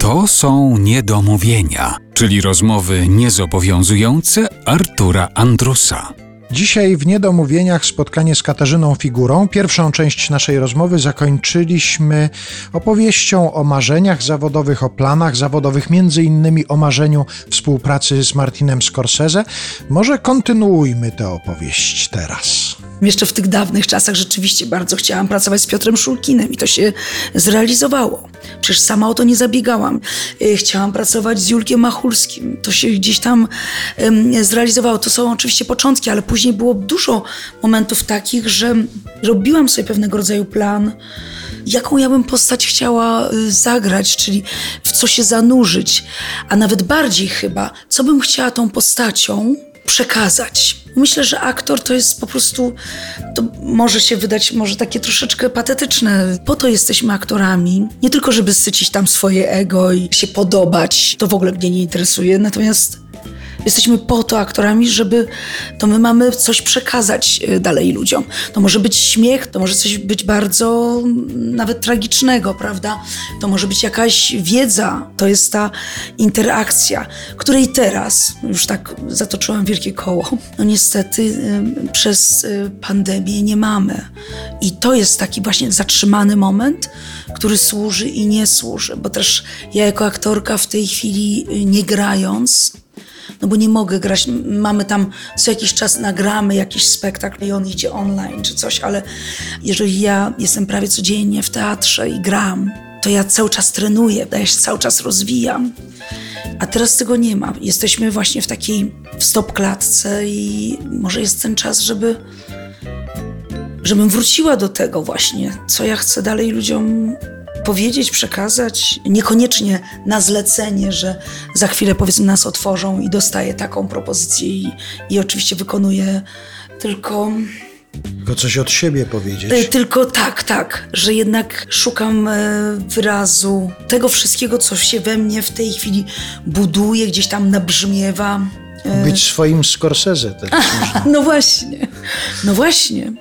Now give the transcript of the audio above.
To są niedomówienia, czyli rozmowy niezobowiązujące Artura Andrusa. Dzisiaj w Niedomówieniach spotkanie z Katarzyną Figurą. Pierwszą część naszej rozmowy zakończyliśmy opowieścią o marzeniach zawodowych, o planach zawodowych, między innymi o marzeniu współpracy z Martinem Scorsese. Może kontynuujmy tę opowieść teraz. Jeszcze w tych dawnych czasach rzeczywiście bardzo chciałam pracować z Piotrem Szulkinem i to się zrealizowało. Przecież sama o to nie zabiegałam. Y, Chciałam pracować z Julkiem Machulskim. To się gdzieś tam zrealizowało. To są oczywiście początki, ale później było dużo momentów takich, że robiłam sobie pewnego rodzaju plan, jaką ja bym postać chciała y, zagrać, czyli w co się zanurzyć, a nawet bardziej chyba, co bym chciała tą postacią przekazać. Myślę, że aktor to jest po prostu, to może się wydać może takie troszeczkę patetyczne. Po to jesteśmy aktorami. Nie tylko, żeby sycić tam swoje ego i się podobać. To w ogóle mnie nie interesuje. Natomiast Jesteśmy po to aktorami, żeby to my mamy coś przekazać y, dalej ludziom. To może być śmiech, to może coś być bardzo mm, nawet tragicznego, prawda? To może być jakaś wiedza, to jest ta interakcja, której teraz już tak zatoczyłam wielkie koło. No niestety przez y, pandemię nie mamy. I to jest taki właśnie zatrzymany moment, który służy i nie służy, bo też ja jako aktorka w tej chwili y, nie grając, no bo nie mogę grać. Mamy tam co jakiś czas nagramy jakiś spektakl i on idzie online czy coś, ale jeżeli ja jestem prawie codziennie w teatrze i gram, to ja cały czas trenuję, ja się cały czas rozwijam. A teraz tego nie ma. Jesteśmy właśnie w takiej w stop klatce i może jest ten czas, żeby żebym wróciła do tego właśnie, co ja chcę dalej ludziom powiedzieć, przekazać. Niekoniecznie na zlecenie, że za chwilę powiedzmy nas otworzą i dostaję taką propozycję i, i oczywiście wykonuję tylko, Tylko coś od siebie powiedzieć. e, tylko tak, tak, że jednak szukam e, wyrazu tego wszystkiego, co się we mnie w tej chwili buduje, gdzieś tam nabrzmiewa. E, Być swoim Scorsese. Można. no właśnie, no właśnie.